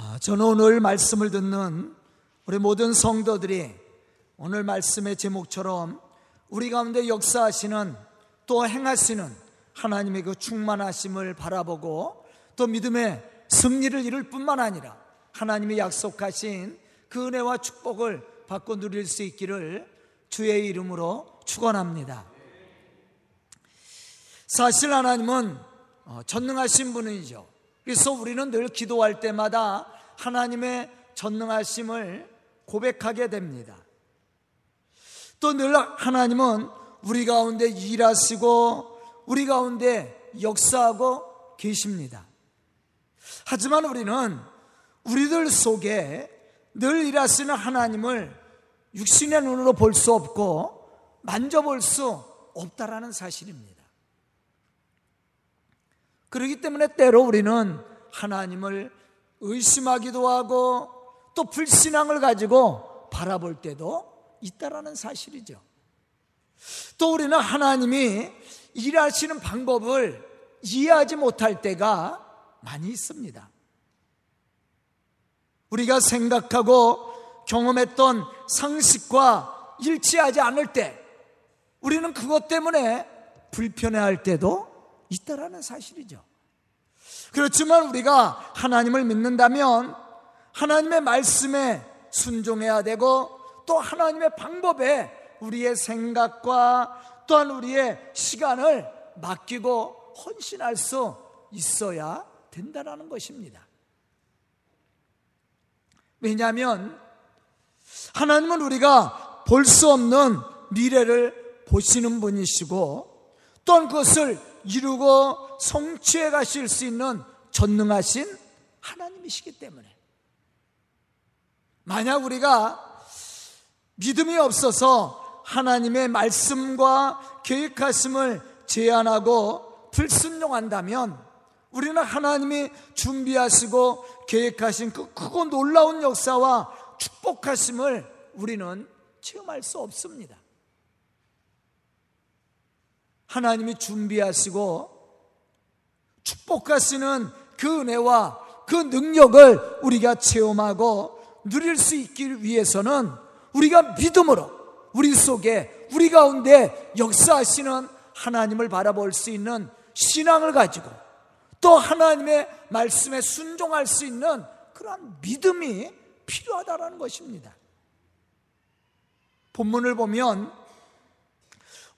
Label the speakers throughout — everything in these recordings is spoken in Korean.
Speaker 1: 아, 저는 오늘 말씀을 듣는 우리 모든 성도들이 오늘 말씀의 제목처럼 우리 가운데 역사하시는 또 행하시는 하나님의 그 충만하심을 바라보고 또 믿음의 승리를 이룰 뿐만 아니라 하나님이 약속하신 그 은혜와 축복을 받고 누릴 수 있기를 주의 이름으로 축원합니다. 사실 하나님은 어, 전능하신 분이죠. 그래서 우리는 늘 기도할 때마다 하나님의 전능하심을 고백하게 됩니다. 또 늘 하나님은 우리 가운데 일하시고 우리 가운데 역사하고 계십니다. 하지만 우리는 우리들 속에 늘 일하시는 하나님을 육신의 눈으로 볼 수 없고 만져볼 수 없다라는 사실입니다. 그렇기 때문에 때로 우리는 하나님을 의심하기도 하고 또 불신앙을 가지고 바라볼 때도 있다라는 사실이죠. 또 우리는 하나님이 일하시는 방법을 이해하지 못할 때가 많이 있습니다. 우리가 생각하고 경험했던 상식과 일치하지 않을 때 우리는 그것 때문에 불편해할 때도 있다라는 사실이죠. 그렇지만 우리가 하나님을 믿는다면 하나님의 말씀에 순종해야 되고 또 하나님의 방법에 우리의 생각과 또한 우리의 시간을 맡기고 헌신할 수 있어야 된다라는 것입니다. 왜냐하면 하나님은 우리가 볼 수 없는 미래를 보시는 분이시고 또한 그것을 이루고 성취해 가실 수 있는 전능하신 하나님이시기 때문에 만약 우리가 믿음이 없어서 하나님의 말씀과 계획하심을 제안하고 불순종한다면 우리는 하나님이 준비하시고 계획하신 그 크고 놀라운 역사와 축복하심을 우리는 체험할 수 없습니다. 하나님이 준비하시고 축복하시는 그 은혜와 그 능력을 우리가 체험하고 누릴 수 있기 위해서는 우리가 믿음으로 우리 속에 우리 가운데 역사하시는 하나님을 바라볼 수 있는 신앙을 가지고 또 하나님의 말씀에 순종할 수 있는 그러한 믿음이 필요하다라는 것입니다. 본문을 보면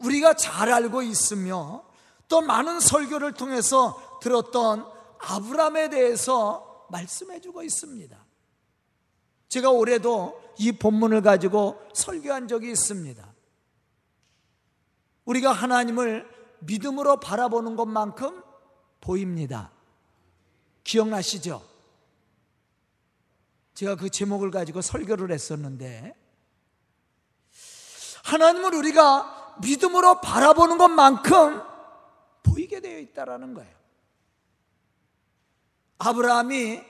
Speaker 1: 우리가 잘 알고 있으며 또 많은 설교를 통해서 들었던 아브람에 대해서 말씀해 주고 있습니다. 제가 올해도 이 본문을 가지고 설교한 적이 있습니다. 우리가 하나님을 믿음으로 바라보는 것만큼 보입니다. 기억나시죠? 제가 그 제목을 가지고 설교를 했었는데 하나님을 우리가 믿음으로 바라보는 것만큼 보이게 되어 있다라는 거예요. 아브라함이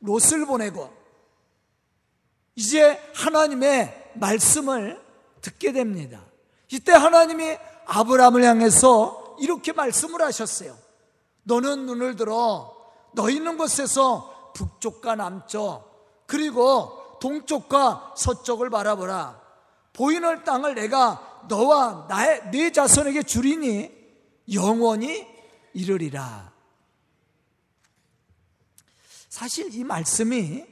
Speaker 1: 롯을 보내고 이제 하나님의 말씀을 듣게 됩니다. 이때 하나님이 아브라함을 향해서 이렇게 말씀을 하셨어요. 너는 눈을 들어 너 있는 곳에서 북쪽과 남쪽 그리고 동쪽과 서쪽을 바라보라. 보이는 땅을 내가 너와 나의 네 자손에게 주리니 영원히 이르리라. 사실 이 말씀이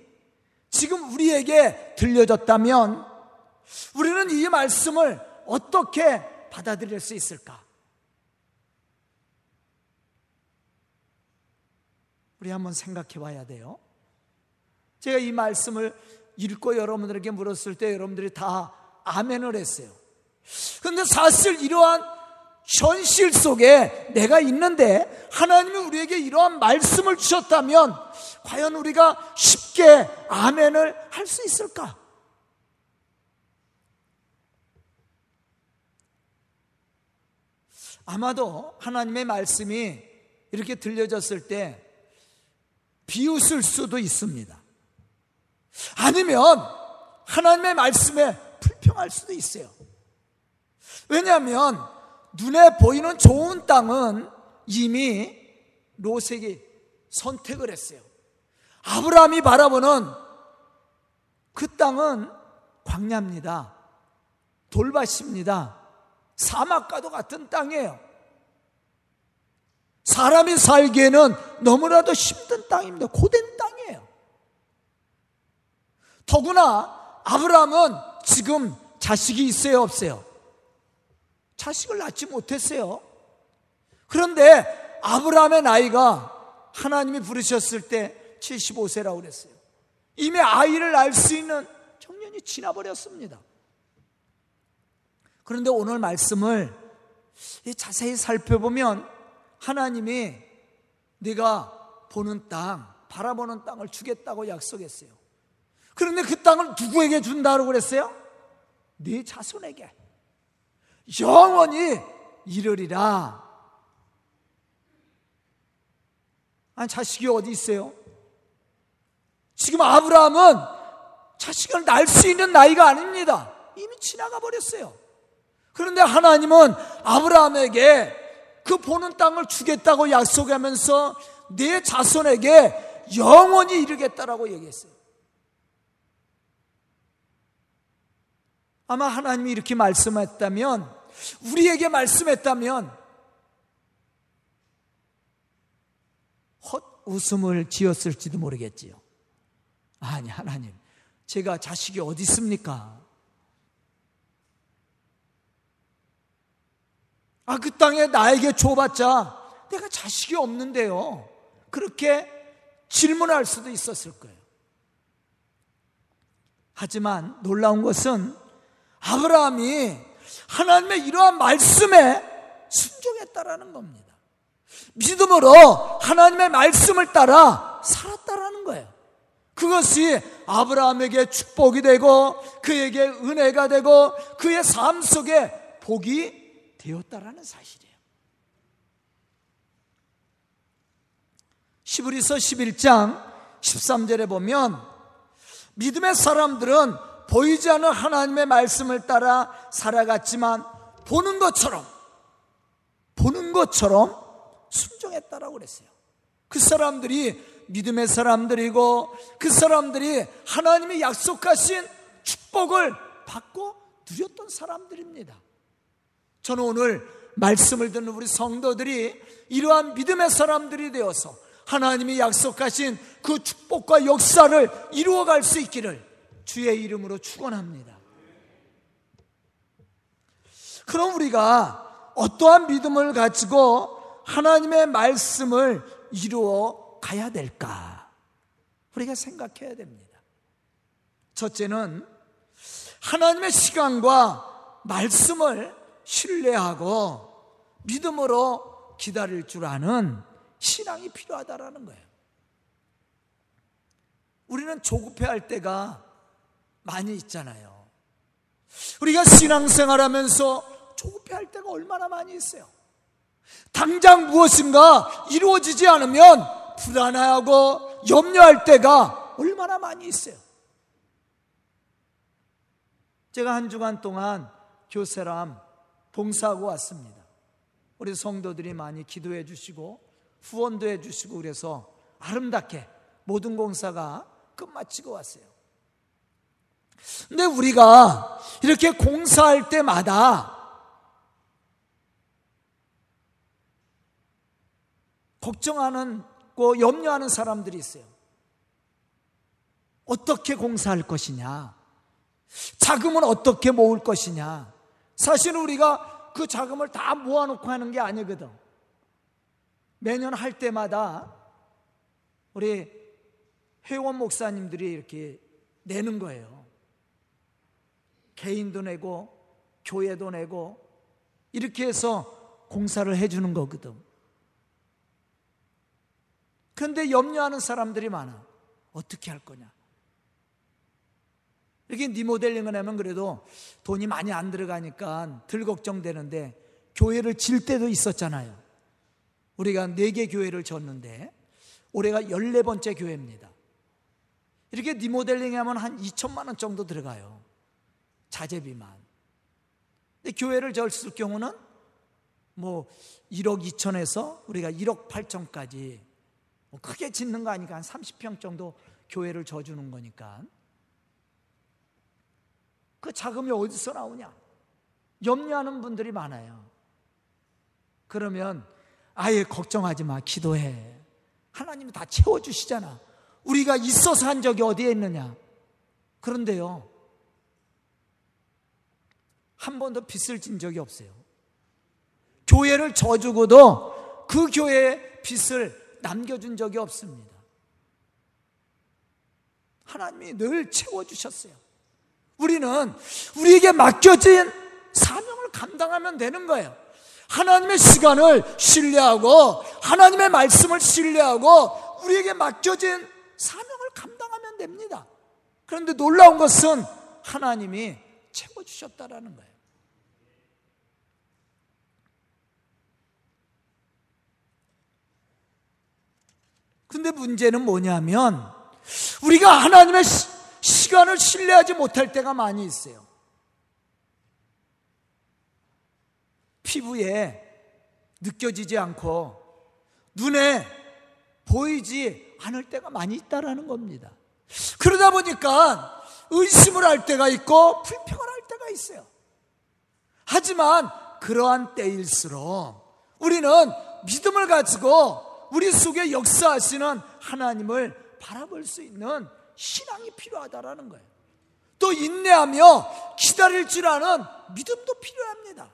Speaker 1: 지금 우리에게 들려졌다면 우리는 이 말씀을 어떻게 받아들일 수 있을까? 우리 한번 생각해 봐야 돼요. 제가 이 말씀을 읽고 여러분들에게 물었을 때 여러분들이 다 아멘을 했어요. 그런데 사실 이러한 현실 속에 내가 있는데 하나님이 우리에게 이러한 말씀을 주셨다면 과연 우리가 쉽게 아멘을 할 수 있을까? 아마도 하나님의 말씀이 이렇게 들려졌을 때 비웃을 수도 있습니다. 아니면 하나님의 말씀에 불평할 수도 있어요. 왜냐하면 눈에 보이는 좋은 땅은 이미 로색이 선택을 했어요. 아브라함이 바라보는 그 땅은 광야입니다. 돌밭입니다. 사막과도 같은 땅이에요. 사람이 살기에는 너무나도 힘든 땅입니다. 고된 땅이에요. 더구나 아브라함은 지금 자식이 있어요, 없어요? 자식을 낳지 못했어요. 그런데 아브라함의 나이가 하나님이 부르셨을 때 75세라고 그랬어요. 이미 아이를 낳을 수 있는 청년이 지나버렸습니다. 그런데 오늘 말씀을 자세히 살펴보면 하나님이 네가 보는 땅, 바라보는 땅을 주겠다고 약속했어요. 그런데 그 땅을 누구에게 준다고 그랬어요? 네 자손에게. 영원히 이르리라. 아니, 자식이 어디 있어요? 지금 아브라함은 자식을 낳을 수 있는 나이가 아닙니다. 이미 지나가 버렸어요. 그런데 하나님은 아브라함에게 그 보는 땅을 주겠다고 약속하면서 내 자손에게 영원히 이르겠다라고 얘기했어요. 아마 하나님이 이렇게 말씀했다면, 우리에게 말씀했다면, 헛 웃음을 지었을지도 모르겠지요. 아니, 하나님, 제가 자식이 어디 있습니까? 아, 그 땅에 나에게 줘봤자 내가 자식이 없는데요. 그렇게 질문할 수도 있었을 거예요. 하지만 놀라운 것은 아브라함이 하나님의 이러한 말씀에 순종했다라는 겁니다. 믿음으로 하나님의 말씀을 따라 살았다라는 거예요. 그것이 아브라함에게 축복이 되고 그에게 은혜가 되고 그의 삶 속에 복이 되었다라는 사실이에요. 시브리서 11장 13절에 보면 믿음의 사람들은 보이지 않는 하나님의 말씀을 따라 살아갔지만 보는 것처럼 보는 것처럼 순종했다라고 그랬어요. 그 사람들이 믿음의 사람들이고 그 사람들이 하나님이 약속하신 축복을 받고 누렸던 사람들입니다. 저는 오늘 말씀을 듣는 우리 성도들이 이러한 믿음의 사람들이 되어서 하나님이 약속하신 그 축복과 역사를 이루어갈 수 있기를 주의 이름으로 축원합니다. 그럼 우리가 어떠한 믿음을 가지고 하나님의 말씀을 이루어 가야 될까? 우리가 생각해야 됩니다. 첫째는 하나님의 시간과 말씀을 신뢰하고 믿음으로 기다릴 줄 아는 신앙이 필요하다라는 거예요. 우리는 조급해할 때가 많이 있잖아요. 우리가 신앙생활 하면서 조급해할 때가 얼마나 많이 있어요. 당장 무엇인가 이루어지지 않으면 불안해하고 염려할 때가 얼마나 많이 있어요. 제가 한 주간 동안 교세람 봉사하고 왔습니다. 우리 성도들이 많이 기도해 주시고 후원도 해 주시고 그래서 아름답게 모든 공사가 끝마치고 왔어요. 근데 우리가 이렇게 공사할 때마다 걱정하는 고 염려하는 사람들이 있어요. 어떻게 공사할 것이냐? 자금은 어떻게 모을 것이냐? 사실 우리가 그 자금을 다 모아놓고 하는 게 아니거든. 매년 할 때마다 우리 회원 목사님들이 이렇게 내는 거예요. 개인도 내고 교회도 내고 이렇게 해서 공사를 해주는 거거든. 그런데 염려하는 사람들이 많아. 어떻게 할 거냐? 이렇게 리모델링을 하면 그래도 돈이 많이 안 들어가니까 덜 걱정되는데 교회를 질 때도 있었잖아요. 우리가 네 개 교회를 졌는데 올해가 14번째 교회입니다. 이렇게 리모델링 하면 한 2천만 원 정도 들어가요. 자재비만. 근데 교회를 졌을 경우는 뭐 1억 2천에서 우리가 1억 8천까지 뭐 크게 짓는 거 아니까 한 30평 정도 교회를 져주는 거니까. 그 자금이 어디서 나오냐? 염려하는 분들이 많아요. 그러면 아예 걱정하지 마. 기도해. 하나님이 다 채워주시잖아. 우리가 있어서 한 적이 어디에 있느냐? 그런데요. 한 번도 빚을 진 적이 없어요. 교회를 져주고도 그 교회에 빚을 남겨준 적이 없습니다. 하나님이 늘 채워주셨어요. 우리는 우리에게 맡겨진 사명을 감당하면 되는 거예요. 하나님의 시간을 신뢰하고 하나님의 말씀을 신뢰하고 우리에게 맡겨진 사명을 감당하면 됩니다. 그런데 놀라운 것은 하나님이 주셨다라는 거예요. 근데 문제는 뭐냐면 우리가 하나님의 시, 간을 신뢰하지 못할 때가 많이 있어요. 피부에 느껴지지 않고 눈에 보이지 않을 때가 많이 있다라는 겁니다. 그러다 보니까 의심을 할 때가 있고 불평을 할 때가 있어요. 하지만 그러한 때일수록 우리는 믿음을 가지고 우리 속에 역사하시는 하나님을 바라볼 수 있는 신앙이 필요하다라는 거예요. 또 인내하며 기다릴 줄 아는 믿음도 필요합니다.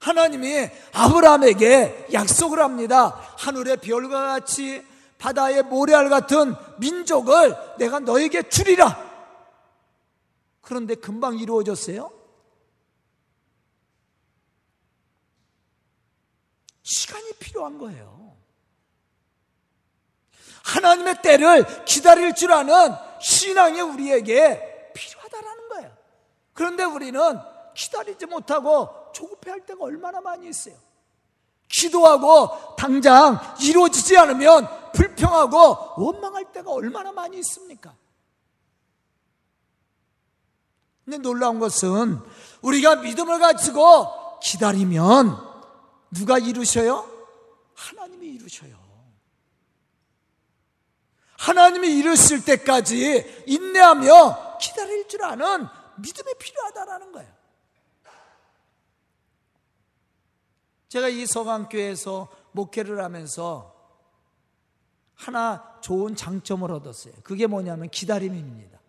Speaker 1: 하나님이 아브라함에게 약속을 합니다. 하늘의 별과 같이 바다의 모래알 같은 민족을 내가 너에게 주리라. 그런데 금방 이루어졌어요? 시간이 필요한 거예요. 하나님의 때를 기다릴 줄 아는 신앙이 우리에게 필요하다라는 거예요. 그런데 우리는 기다리지 못하고 조급해할 때가 얼마나 많이 있어요. 기도하고 당장 이루어지지 않으면 불평하고 원망할 때가 얼마나 많이 있습니까? 근데 놀라운 것은 우리가 믿음을 가지고 기다리면 누가 이루셔요? 하나님이 이루셔요. 하나님이 이루실 때까지 인내하며 기다릴 줄 아는 믿음이 필요하다라는 거예요. 제가 이 서강교회에서 목회를 하면서 하나 좋은 장점을 얻었어요. 그게 뭐냐면 기다림입니다.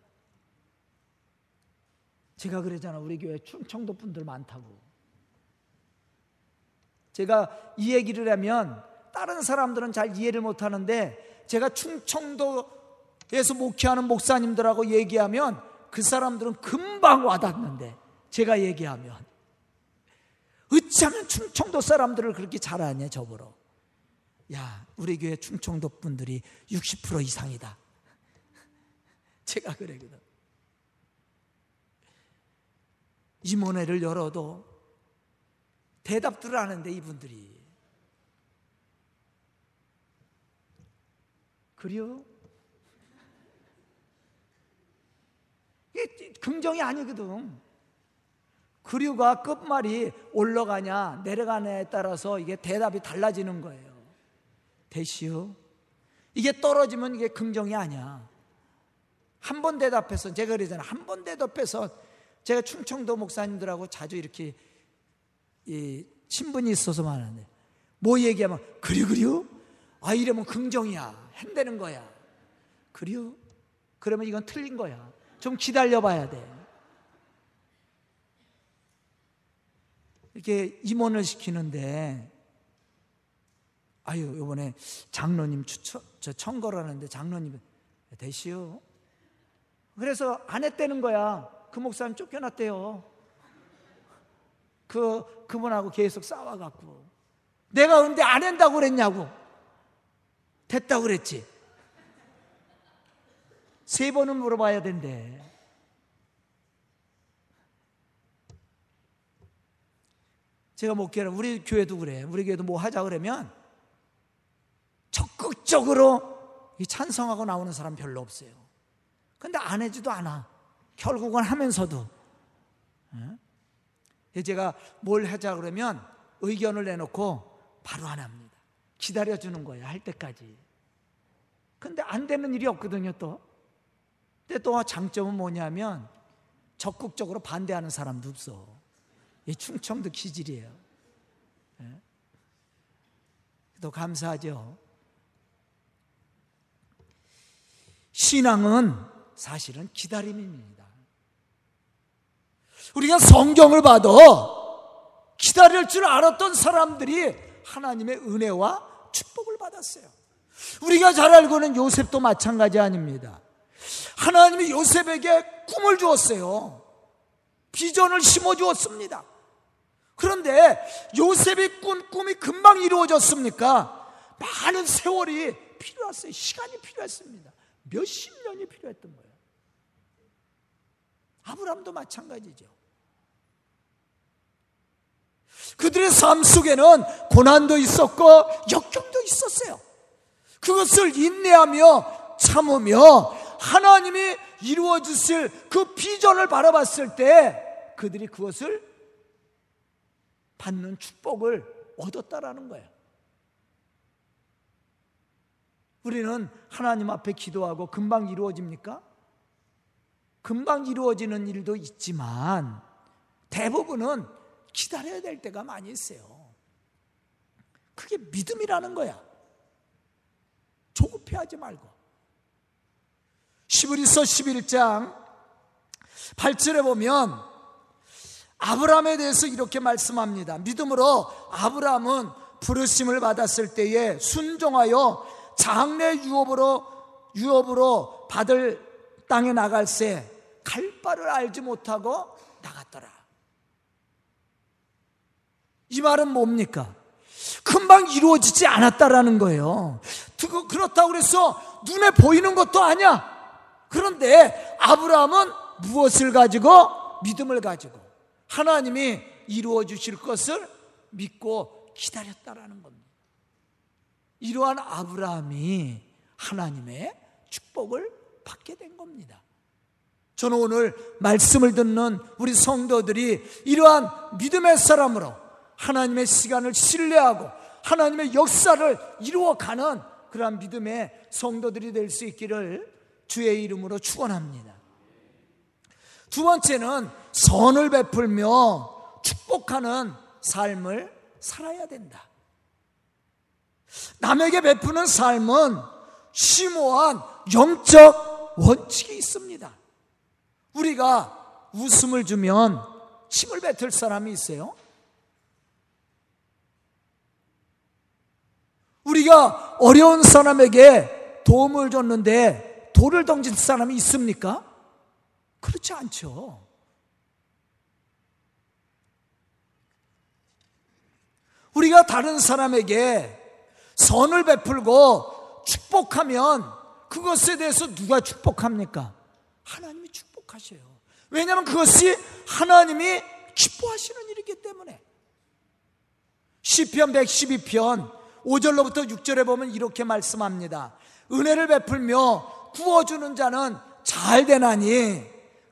Speaker 1: 제가 그러잖아. 우리 교회 충청도 분들 많다고. 제가 이 얘기를 하면 다른 사람들은 잘 이해를 못 하는데 제가 충청도에서 목회하는 목사님들하고 얘기하면 그 사람들은 금방 와닿는데 제가 얘기하면 어찌하면 충청도 사람들을 그렇게 잘 아냐 저보러 야 우리 교회 충청도 분들이 60% 이상이다 제가 그래거든 이 모네를 열어도 대답들을 하는데 이분들이 그래요? 이게 긍정이 아니거든 그류가 끝말이 올라가냐 내려가냐에 따라서 이게 대답이 달라지는 거예요. 대시요. 이게 떨어지면 이게 긍정이 아니야. 한 번 대답해서 제가 그러잖아. 한 번 대답해서 제가 충청도 목사님들하고 자주 이렇게 이 친분이 있어서 말하는데 뭐 얘기하면 그려 그려? 아 이러면 긍정이야. 한다는 거야. 그려? 그러면 이건 틀린 거야. 좀 기다려 봐야 돼. 이렇게 임원을 시키는데 아유 이번에 장로님 추천 저 청거를 하는데 장로님 대시오 그래서 안 했다는 거야 그 목사님 쫓겨났대요 그 그분하고 계속 싸워갖고 내가 근데 안 한다고 그랬냐고 됐다고 그랬지 세 번은 물어봐야 된대 제가 목회를 우리 교회도 그래. 우리 교회도 뭐 하자 그러면 적극적으로 찬성하고 나오는 사람 별로 없어요. 근데 안 해지도 않아. 결국은 하면서도. 제가 뭘 하자 그러면 의견을 내놓고 바로 안 합니다. 기다려주는 거예요. 할 때까지. 근데 안 되는 일이 없거든요, 또. 근데 또 장점은 뭐냐면 적극적으로 반대하는 사람도 없어. 이 충청도 기질이에요. 예? 또 감사하죠. 신앙은 사실은 기다림입니다. 우리가 성경을 봐도 기다릴 줄 알았던 사람들이 하나님의 은혜와 축복을 받았어요. 우리가 잘 알고는 요셉도 마찬가지 아닙니다. 하나님이 요셉에게 꿈을 주었어요. 비전을 심어 주었습니다. 그런데 요셉이 꾼 꿈이 금방 이루어졌습니까? 많은 세월이 필요했어요. 시간이 필요했습니다. 몇십 년이 필요했던 거예요. 아브람도 마찬가지죠. 그들의 삶 속에는 고난도 있었고 역경도 있었어요. 그것을 인내하며 참으며 하나님이 이루어 주실 그 비전을 바라봤을 때 그들이 그것을 받는 축복을 얻었다라는 거예요. 우리는 하나님 앞에 기도하고 금방 이루어집니까? 금방 이루어지는 일도 있지만 대부분은 기다려야 될 때가 많이 있어요. 그게 믿음이라는 거야. 조급해하지 말고. 시브리서 11장 8절에 보면 아브라함에 대해서 이렇게 말씀합니다. 믿음으로 아브라함은 부르심을 받았을 때에 순종하여 장래 유업으로 유업으로 받을 땅에 나갈 새 갈 바를 알지 못하고 나갔더라. 이 말은 뭡니까? 금방 이루어지지 않았다라는 거예요. 그렇다고 그래서 눈에 보이는 것도 아니야. 그런데 아브라함은 무엇을 가지고 믿음을 가지고 하나님이 이루어 주실 것을 믿고 기다렸다라는 겁니다. 이러한 아브라함이 하나님의 축복을 받게 된 겁니다. 저는 오늘 말씀을 듣는 우리 성도들이 이러한 믿음의 사람으로 하나님의 시간을 신뢰하고 하나님의 역사를 이루어가는 그러한 믿음의 성도들이 될 수 있기를 주의 이름으로 축원합니다. 두 번째는 선을 베풀며 축복하는 삶을 살아야 된다. 남에게 베푸는 삶은 심오한 영적 원칙이 있습니다. 우리가 웃음을 주면 침을 뱉을 사람이 있어요? 우리가 어려운 사람에게 도움을 줬는데 돌을 던진 사람이 있습니까? 그렇지 않죠. 우리가 다른 사람에게 선을 베풀고 축복하면 그것에 대해서 누가 축복합니까? 하나님이 축복하셔요. 왜냐하면 그것이 하나님이 기뻐하시는 일이기 때문에. 시편 112편 5절로부터 6절에 보면 이렇게 말씀합니다. 은혜를 베풀며 구워주는 자는 잘 되나니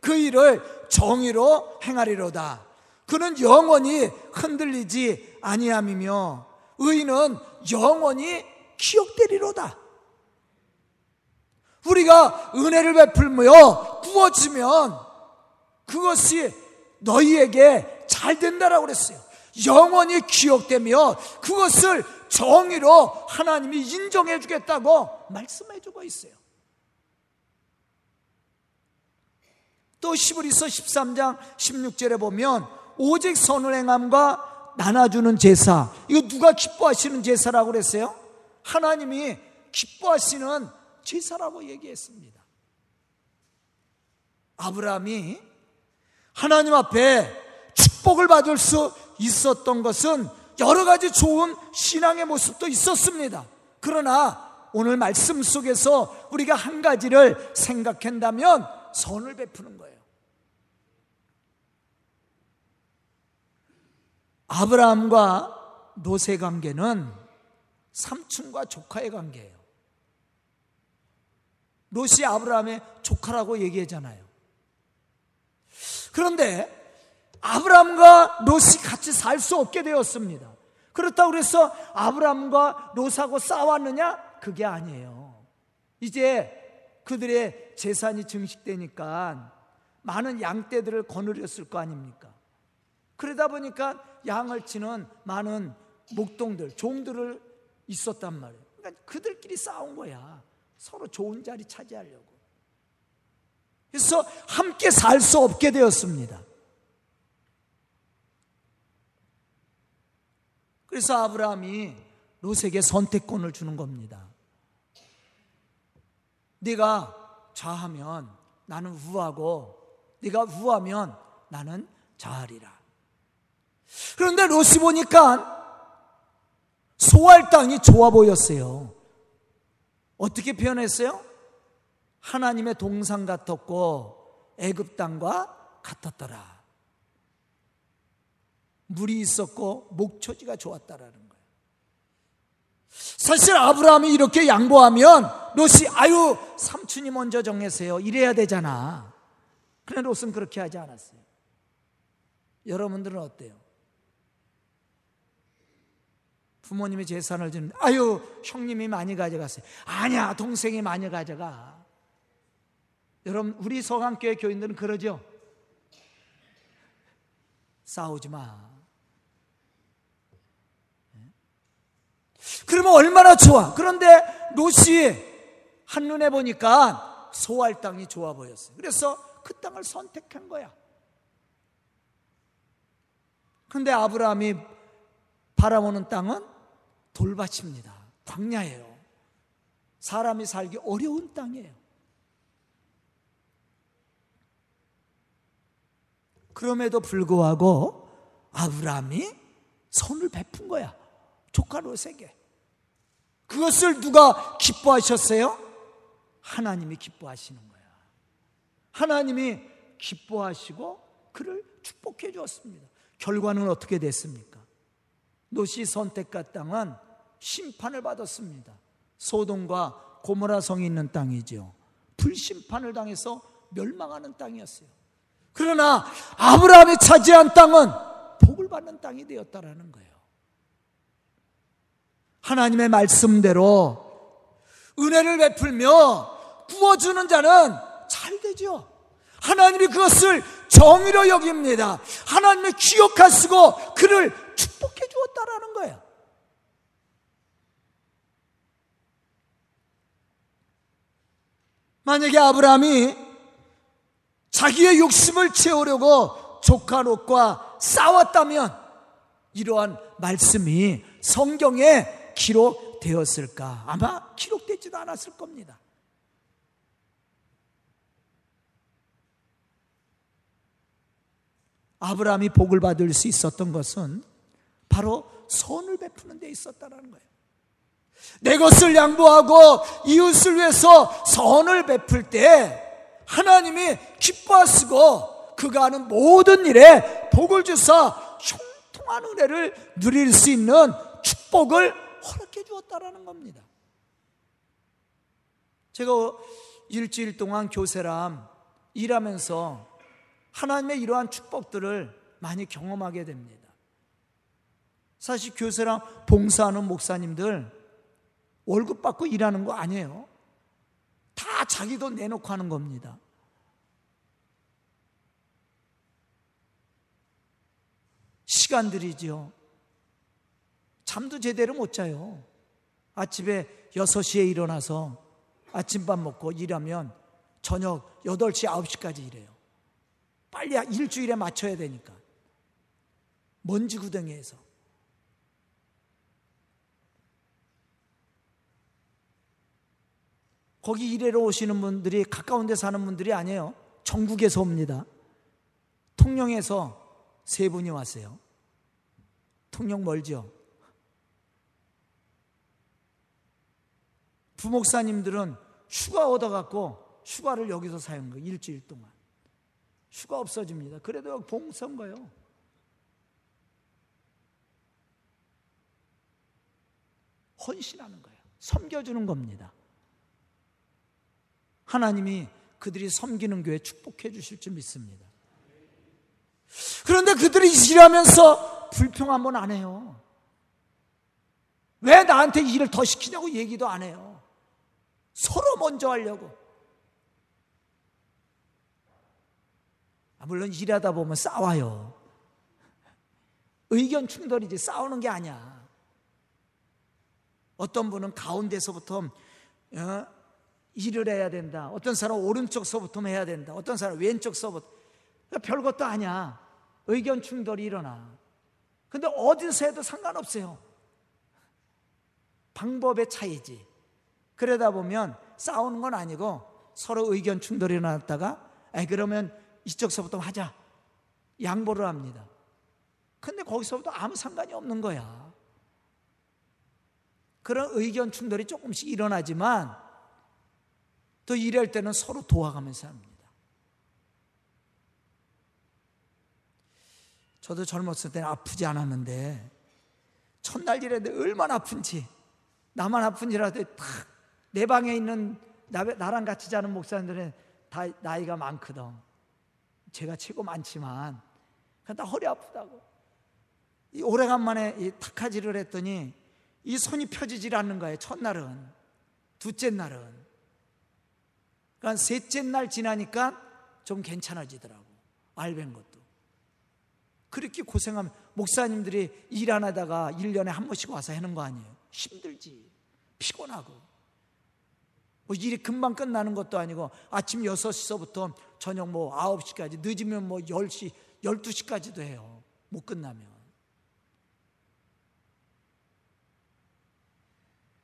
Speaker 1: 그 일을 정의로 행하리로다. 그는 영원히 흔들리지 아니함이며 의인은 영원히 기억되리로다. 우리가 은혜를 베풀며 구워지면 그것이 너희에게 잘 된다라고 그랬어요. 영원히 기억되며 그것을 정의로 하나님이 인정해 주겠다고 말씀해 주고 있어요. 또 시브리서 13장 16절에 보면 오직 선을 행함과 나눠주는 제사 이거 누가 기뻐하시는 제사라고 그랬어요? 하나님이 기뻐하시는 제사라고 얘기했습니다. 아브라함이 하나님 앞에 축복을 받을 수 있었던 것은 여러 가지 좋은 신앙의 모습도 있었습니다. 그러나 오늘 말씀 속에서 우리가 한 가지를 생각한다면 선을 베푸는 거예요. 아브라함과 노세 관계는 삼촌과 조카의 관계예요. 롯이 아브라함의 조카라고 얘기하잖아요. 그런데 아브라함과 롯이 같이 살 수 없게 되었습니다. 그렇다고 해서 아브라함과 롯하고 싸웠느냐? 그게 아니에요. 이제 그들의 재산이 증식되니까 많은 양떼들을 거느렸을 거 아닙니까? 그러다 보니까 양을 치는 많은 목동들, 종들을 있었단 말이에요. 그러니까 그들끼리 싸운 거야. 서로 좋은 자리 차지하려고. 그래서 함께 살 수 없게 되었습니다. 그래서 아브라함이 롯에게 선택권을 주는 겁니다. 네가 좌하면 나는 우하고 네가 우하면 나는 좌하리라. 그런데 롯이 보니까 소할 땅이 좋아 보였어요. 어떻게 표현했어요? 하나님의 동상 같았고 애굽 땅과 같았더라. 물이 있었고 목초지가 좋았다라는 거예요. 사실 아브라함이 이렇게 양보하면 롯이 아유 삼촌이 먼저 정했어요. 이래야 되잖아. 그런데 롯은 그렇게 하지 않았어요. 여러분들은 어때요? 부모님이 재산을 주는데 아유 형님이 많이 가져갔어요. 아니야 동생이 많이 가져가. 여러분 우리 서강교회 교인들은 그러죠. 싸우지 마. 그러면 얼마나 좋아. 그런데 롯이 한눈에 보니까 소할 땅이 좋아 보였어요. 그래서 그 땅을 선택한 거야. 그런데 아브라함이 바라보는 땅은 돌밭입니다. 광야예요. 사람이 살기 어려운 땅이에요. 그럼에도 불구하고 아브라함이 손을 베푼 거야. 조카 롯에게. 그것을 누가 기뻐하셨어요? 하나님이 기뻐하시는 거야. 하나님이 기뻐하시고 그를 축복해 주었습니다. 결과는 어떻게 됐습니까? 노시 선택가 땅은 심판을 받았습니다. 소돔과 고모라 성이 있는 땅이죠. 불심판을 당해서 멸망하는 땅이었어요. 그러나 아브라함이 차지한 땅은 복을 받는 땅이 되었다라는 거예요. 하나님의 말씀대로 은혜를 베풀며 구워주는 자는 잘 되죠. 하나님이 그것을 정의로 여깁니다. 하나님의 기억하시고 그를 주었다라는 거예요. 만약에 아브라함이 자기의 욕심을 채우려고 조카 롯과 싸웠다면 이러한 말씀이 성경에 기록되었을까? 아마 기록되지도 않았을 겁니다. 아브라함이 복을 받을 수 있었던 것은 바로 선을 베푸는 데 있었다는 거예요. 내 것을 양보하고 이웃을 위해서 선을 베풀 때 하나님이 기뻐하시고 그가 하는 모든 일에 복을 주사 형통한 은혜를 누릴 수 있는 축복을 허락해 주었다라는 겁니다. 제가 일주일 동안 교세람 일하면서 하나님의 이러한 축복들을 많이 경험하게 됩니다. 사실 교세랑 봉사하는 목사님들 월급 받고 일하는 거 아니에요. 다 자기 돈 내놓고 하는 겁니다. 시간들이죠. 잠도 제대로 못 자요. 아침에 6시에 일어나서 아침밥 먹고 일하면 저녁 8시, 9시까지 일해요. 빨리 일주일에 맞춰야 되니까. 먼지 구덩이에서. 거기 일하러 오시는 분들이 가까운 데 사는 분들이 아니에요. 전국에서 옵니다. 통영에서 세 분이 왔어요. 통영 멀죠? 부목사님들은 휴가 얻어갖고 휴가를 여기서 사용 거예요. 일주일 동안. 휴가 없어집니다. 그래도 봉선 거예요. 헌신하는 거예요. 섬겨주는 겁니다. 하나님이 그들이 섬기는 교회 축복해 주실 줄 믿습니다. 그런데 그들이 일하면서 불평 한번 안 해요. 왜 나한테 일을 더 시키냐고 얘기도 안 해요. 서로 먼저 하려고. 아, 물론 일하다 보면 싸워요. 의견 충돌이지 싸우는 게 아니야. 어떤 분은 가운데서부터 어, 일을 해야 된다. 어떤 사람은 오른쪽 서부터 해야 된다. 어떤 사람은 왼쪽 서부터. 그러니까 별것도 아니야. 의견 충돌이 일어나. 근데 어디서 해도 상관없어요. 방법의 차이지. 그러다 보면 싸우는 건 아니고 서로 의견 충돌이 일어났다가 에 그러면 이쪽서부터 하자. 양보를 합니다. 근데 거기서부터 아무 상관이 없는 거야. 그런 의견 충돌이 조금씩 일어나지만 또 일할 때는 서로 도와가면서 합니다. 저도 젊었을 때는 아프지 않았는데 첫날 일했는데 얼마나 아픈지 나만 아픈지라도 탁 내 방에 있는 나, 나랑 같이 자는 목사님들은 다 나이가 많거든. 제가 최고 많지만 다 허리 아프다고. 이 오래간만에 이 탁하지를 했더니 이 손이 펴지질 않는 거예요. 첫날은 둘째 날은 그러니까 셋째 날 지나니까 좀 괜찮아지더라고. 알벤 것도. 그렇게 고생하면 목사님들이 일 안 하다가 1년에 한 번씩 와서 하는 거 아니에요. 힘들지. 피곤하고. 뭐 일이 금방 끝나는 것도 아니고 아침 6시서부터 저녁 뭐 9시까지 늦으면 뭐 10시, 12시까지도 해요. 못 끝나면.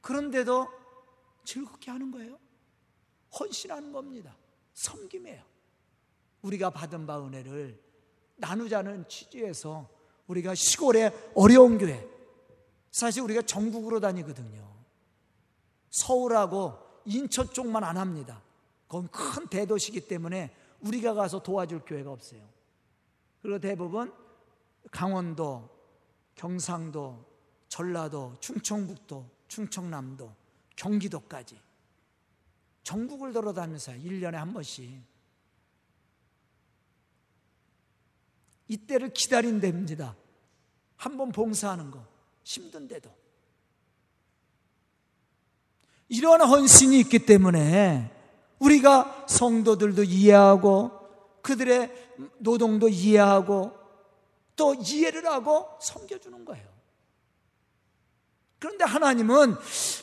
Speaker 1: 그런데도 즐겁게 하는 거예요. 헌신하는 겁니다. 섬김이에요. 우리가 받은 바 은혜를 나누자는 취지에서 우리가 시골의 어려운 교회, 사실 우리가 전국으로 다니거든요. 서울하고 인천 쪽만 안 합니다. 그건 큰 대도시기 때문에 우리가 가서 도와줄 교회가 없어요. 그리고 대부분 강원도, 경상도, 전라도, 충청북도, 충청남도, 경기도까지 전국을 돌아다니면서 1년에 한 번씩 이때를 기다린답니다. 한 번 봉사하는 거 힘든데도 이러한 헌신이 있기 때문에 우리가 성도들도 이해하고 그들의 노동도 이해하고 또 이해를 하고 섬겨주는 거예요. 그런데 하나님은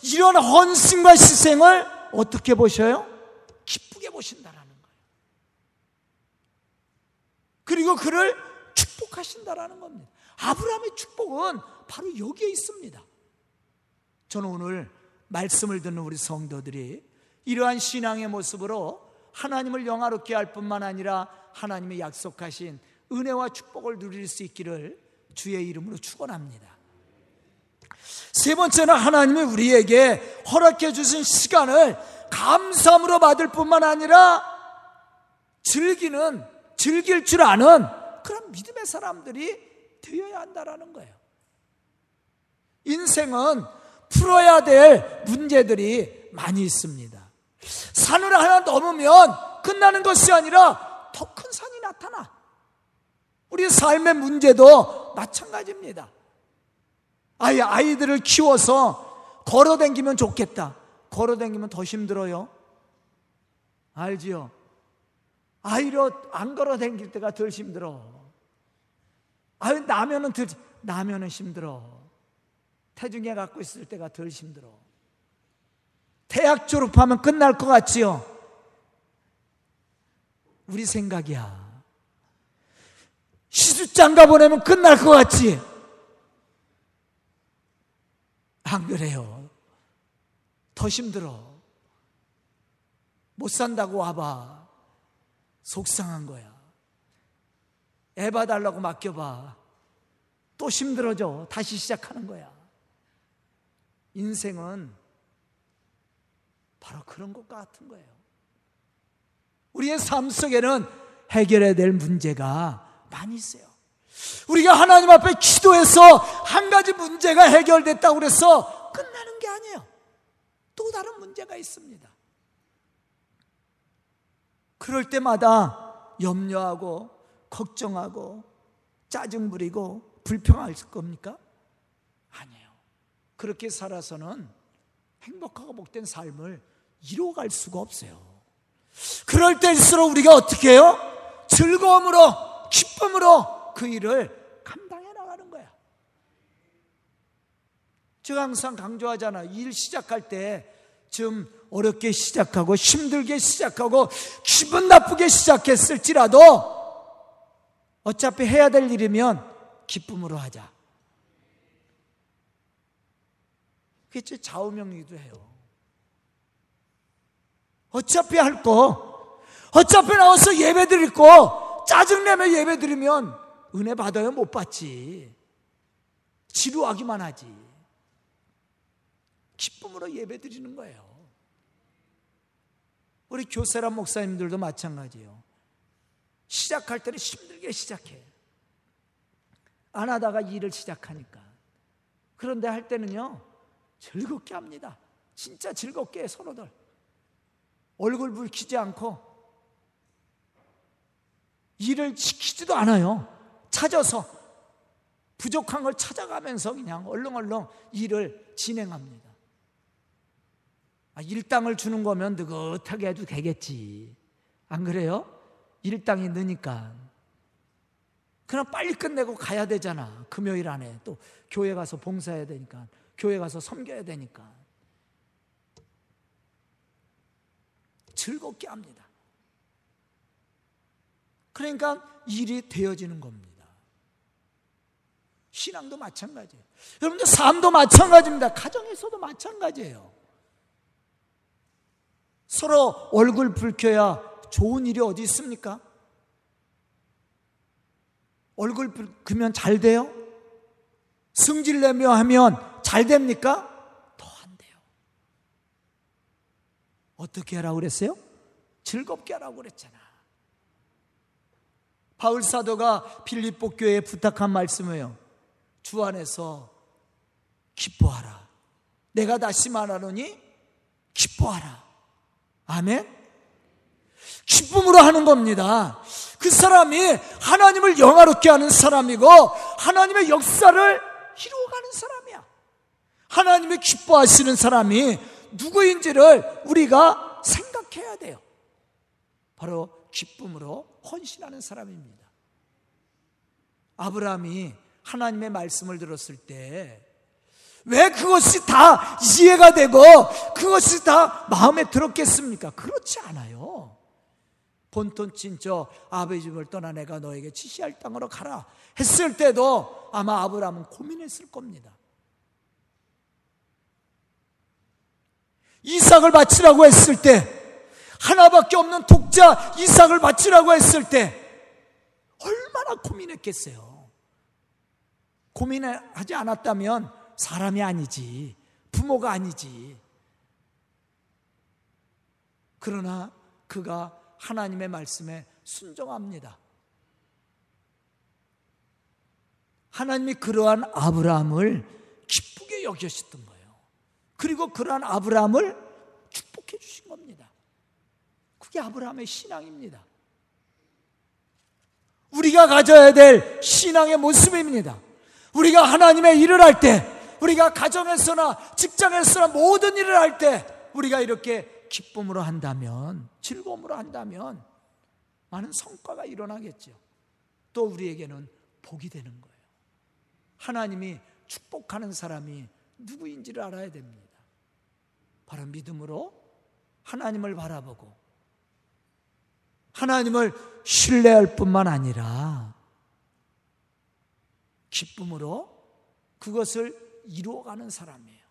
Speaker 1: 이런 헌신과 희생을 어떻게 보셔요? 기쁘게 보신다라는 거예요. 그리고 그를 축복하신다라는 겁니다. 아브라함의 축복은 바로 여기에 있습니다. 저는 오늘 말씀을 듣는 우리 성도들이 이러한 신앙의 모습으로 하나님을 영화롭게 할 뿐만 아니라 하나님의 약속하신 은혜와 축복을 누릴 수 있기를 주의 이름으로 축원합니다. 세 번째는 하나님이 우리에게 허락해 주신 시간을 감사함으로 받을 뿐만 아니라 즐기는 즐길 줄 아는 그런 믿음의 사람들이 되어야 한다라는 거예요. 인생은 풀어야 될 문제들이 많이 있습니다. 산을 하나 넘으면 끝나는 것이 아니라 더 큰 산이 나타나. 우리 삶의 문제도 마찬가지입니다. 아이, 아이들을 키워서 걸어 댕기면 좋겠다. 걸어 댕기면 더 힘들어요. 알지요? 아이로 안 걸어 댕길 때가 덜 힘들어. 아유, 나면은 덜, 나면은 힘들어. 태중에 갖고 있을 때가 덜 힘들어. 대학 졸업하면 끝날 것 같지요? 우리 생각이야. 시주장가 보내면 끝날 것 같지? 안 그래요. 더 힘들어. 못 산다고 와봐. 속상한 거야. 애 봐달라고 맡겨봐. 또 힘들어져. 다시 시작하는 거야. 인생은 바로 그런 것 같은 거예요. 우리의 삶 속에는 해결해야 될 문제가 많이 있어요. 우리가 하나님 앞에 기도해서 한 가지 문제가 해결됐다고 그래서 끝나는 게 아니에요. 또 다른 문제가 있습니다. 그럴 때마다 염려하고 걱정하고 짜증 부리고 불평할 겁니까? 아니에요. 그렇게 살아서는 행복하고 복된 삶을 이뤄갈 수가 없어요. 그럴 때일수록 우리가 어떻게 해요? 즐거움으로, 기쁨으로 그 일을 감당해 나가는 거야. 제가 항상 강조하잖아. 일 시작할 때 좀 어렵게 시작하고 힘들게 시작하고 기분 나쁘게 시작했을지라도 어차피 해야 될 일이면 기쁨으로 하자. 그게 제 좌우명이기도 해요. 어차피 할 거, 어차피 나와서 예배 드릴 거, 짜증내며 예배 드리면 은혜 받아요? 못 받지. 지루하기만 하지. 기쁨으로 예배 드리는 거예요. 우리 교세란 목사님들도 마찬가지예요. 시작할 때는 힘들게 시작해. 안 하다가 일을 시작하니까. 그런데 할 때는요, 즐겁게 합니다. 진짜 즐겁게 해, 서로들. 얼굴 붉히지 않고, 일을 시키지도 않아요. 찾아서, 부족한 걸 찾아가면서 그냥 얼렁얼렁 일을 진행합니다. 아, 일당을 주는 거면 느긋하게 해도 되겠지. 안 그래요? 일당이 느니까. 그럼 빨리 끝내고 가야 되잖아. 금요일 안에. 또 교회 가서 봉사해야 되니까. 교회 가서 섬겨야 되니까. 즐겁게 합니다. 그러니까 일이 되어지는 겁니다. 신앙도 마찬가지예요. 여러분들 삶도 마찬가지입니다. 가정에서도 마찬가지예요. 서로 얼굴 붉혀야 좋은 일이 어디 있습니까? 얼굴 붉으면 잘 돼요? 승질 내며 하면 잘 됩니까? 더 안 돼요. 어떻게 하라고 그랬어요? 즐겁게 하라고 그랬잖아. 바울 사도가 빌립보 교회에 부탁한 말씀이에요. 주 안에서 기뻐하라. 내가 다시 말하노니 기뻐하라. 아멘? 기쁨으로 하는 겁니다. 그 사람이 하나님을 영화롭게 하는 사람이고 하나님의 역사를 이루어가는 사람이야. 하나님의 기뻐하시는 사람이 누구인지를 우리가 생각해야 돼요. 바로 기쁨으로 헌신하는 사람입니다. 아브라함이 하나님의 말씀을 들었을 때 왜 그것이 다 이해가 되고 그것이 다 마음에 들었겠습니까? 그렇지 않아요. 본톤 친저 아버지 집을 떠나 내가 너에게 지시할 땅으로 가라 했을 때도 아마 아브라함은 고민했을 겁니다. 이삭을 바치라고 했을 때 하나밖에 없는 독자 이삭을 바치라고 했을 때 얼마나 고민했겠어요. 고민하지 않았다면 사람이 아니지 부모가 아니지. 그러나 그가 하나님의 말씀에 순종합니다. 하나님이 그러한 아브라함을 기쁘게 여기셨던 거예요. 그리고 그러한 아브라함을 축복해 주신 겁니다. 그게 아브라함의 신앙입니다. 우리가 가져야 될 신앙의 모습입니다. 우리가 하나님의 일을 할 때, 우리가 가정에서나 직장에서나 모든 일을 할 때, 우리가 이렇게 기쁨으로 한다면, 즐거움으로 한다면 많은 성과가 일어나겠죠. 또 우리에게는 복이 되는 거예요. 하나님이 축복하는 사람이 누구인지를 알아야 됩니다. 바로 믿음으로 하나님을 바라보고 하나님을 신뢰할 뿐만 아니라 기쁨으로 그것을 이루어가는 사람이에요.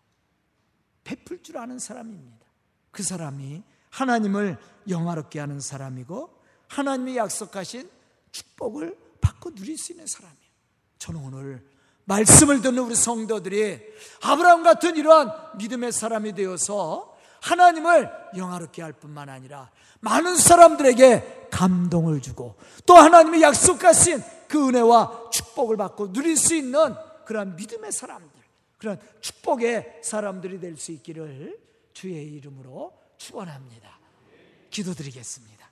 Speaker 1: 베풀 줄 아는 사람입니다. 그 사람이 하나님을 영화롭게 하는 사람이고 하나님이 약속하신 축복을 받고 누릴 수 있는 사람이에요. 저는 오늘 말씀을 듣는 우리 성도들이 아브라함 같은 이러한 믿음의 사람이 되어서 하나님을 영화롭게 할 뿐만 아니라 많은 사람들에게 감동을 주고 또 하나님이 약속하신 그 은혜와 축복을 받고 누릴 수 있는 그러한 믿음의 사람들, 그런 축복의 사람들이 될 수 있기를 주의 이름으로 축원합니다. 기도드리겠습니다.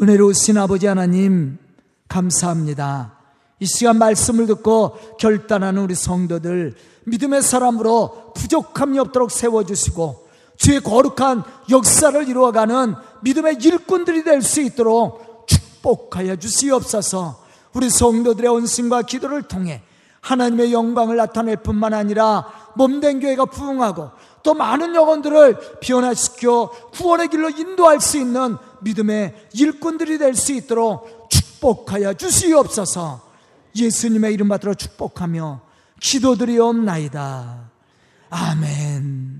Speaker 1: 은혜로우신 아버지 하나님 감사합니다. 이 시간 말씀을 듣고 결단하는 우리 성도들 믿음의 사람으로 부족함이 없도록 세워주시고 주의 거룩한 역사를 이루어가는 믿음의 일꾼들이 될 수 있도록 축복하여 주시옵소서 우리 성도들의 온심과 기도를 통해 하나님의 영광을 나타낼 뿐만 아니라 몸된 교회가 부흥하고 또 많은 영혼들을 변화시켜 구원의 길로 인도할 수 있는 믿음의 일꾼들이 될 수 있도록 축복하여 주시옵소서 예수님의 이름 받들어 축복하며 기도드리옵나이다. 아멘.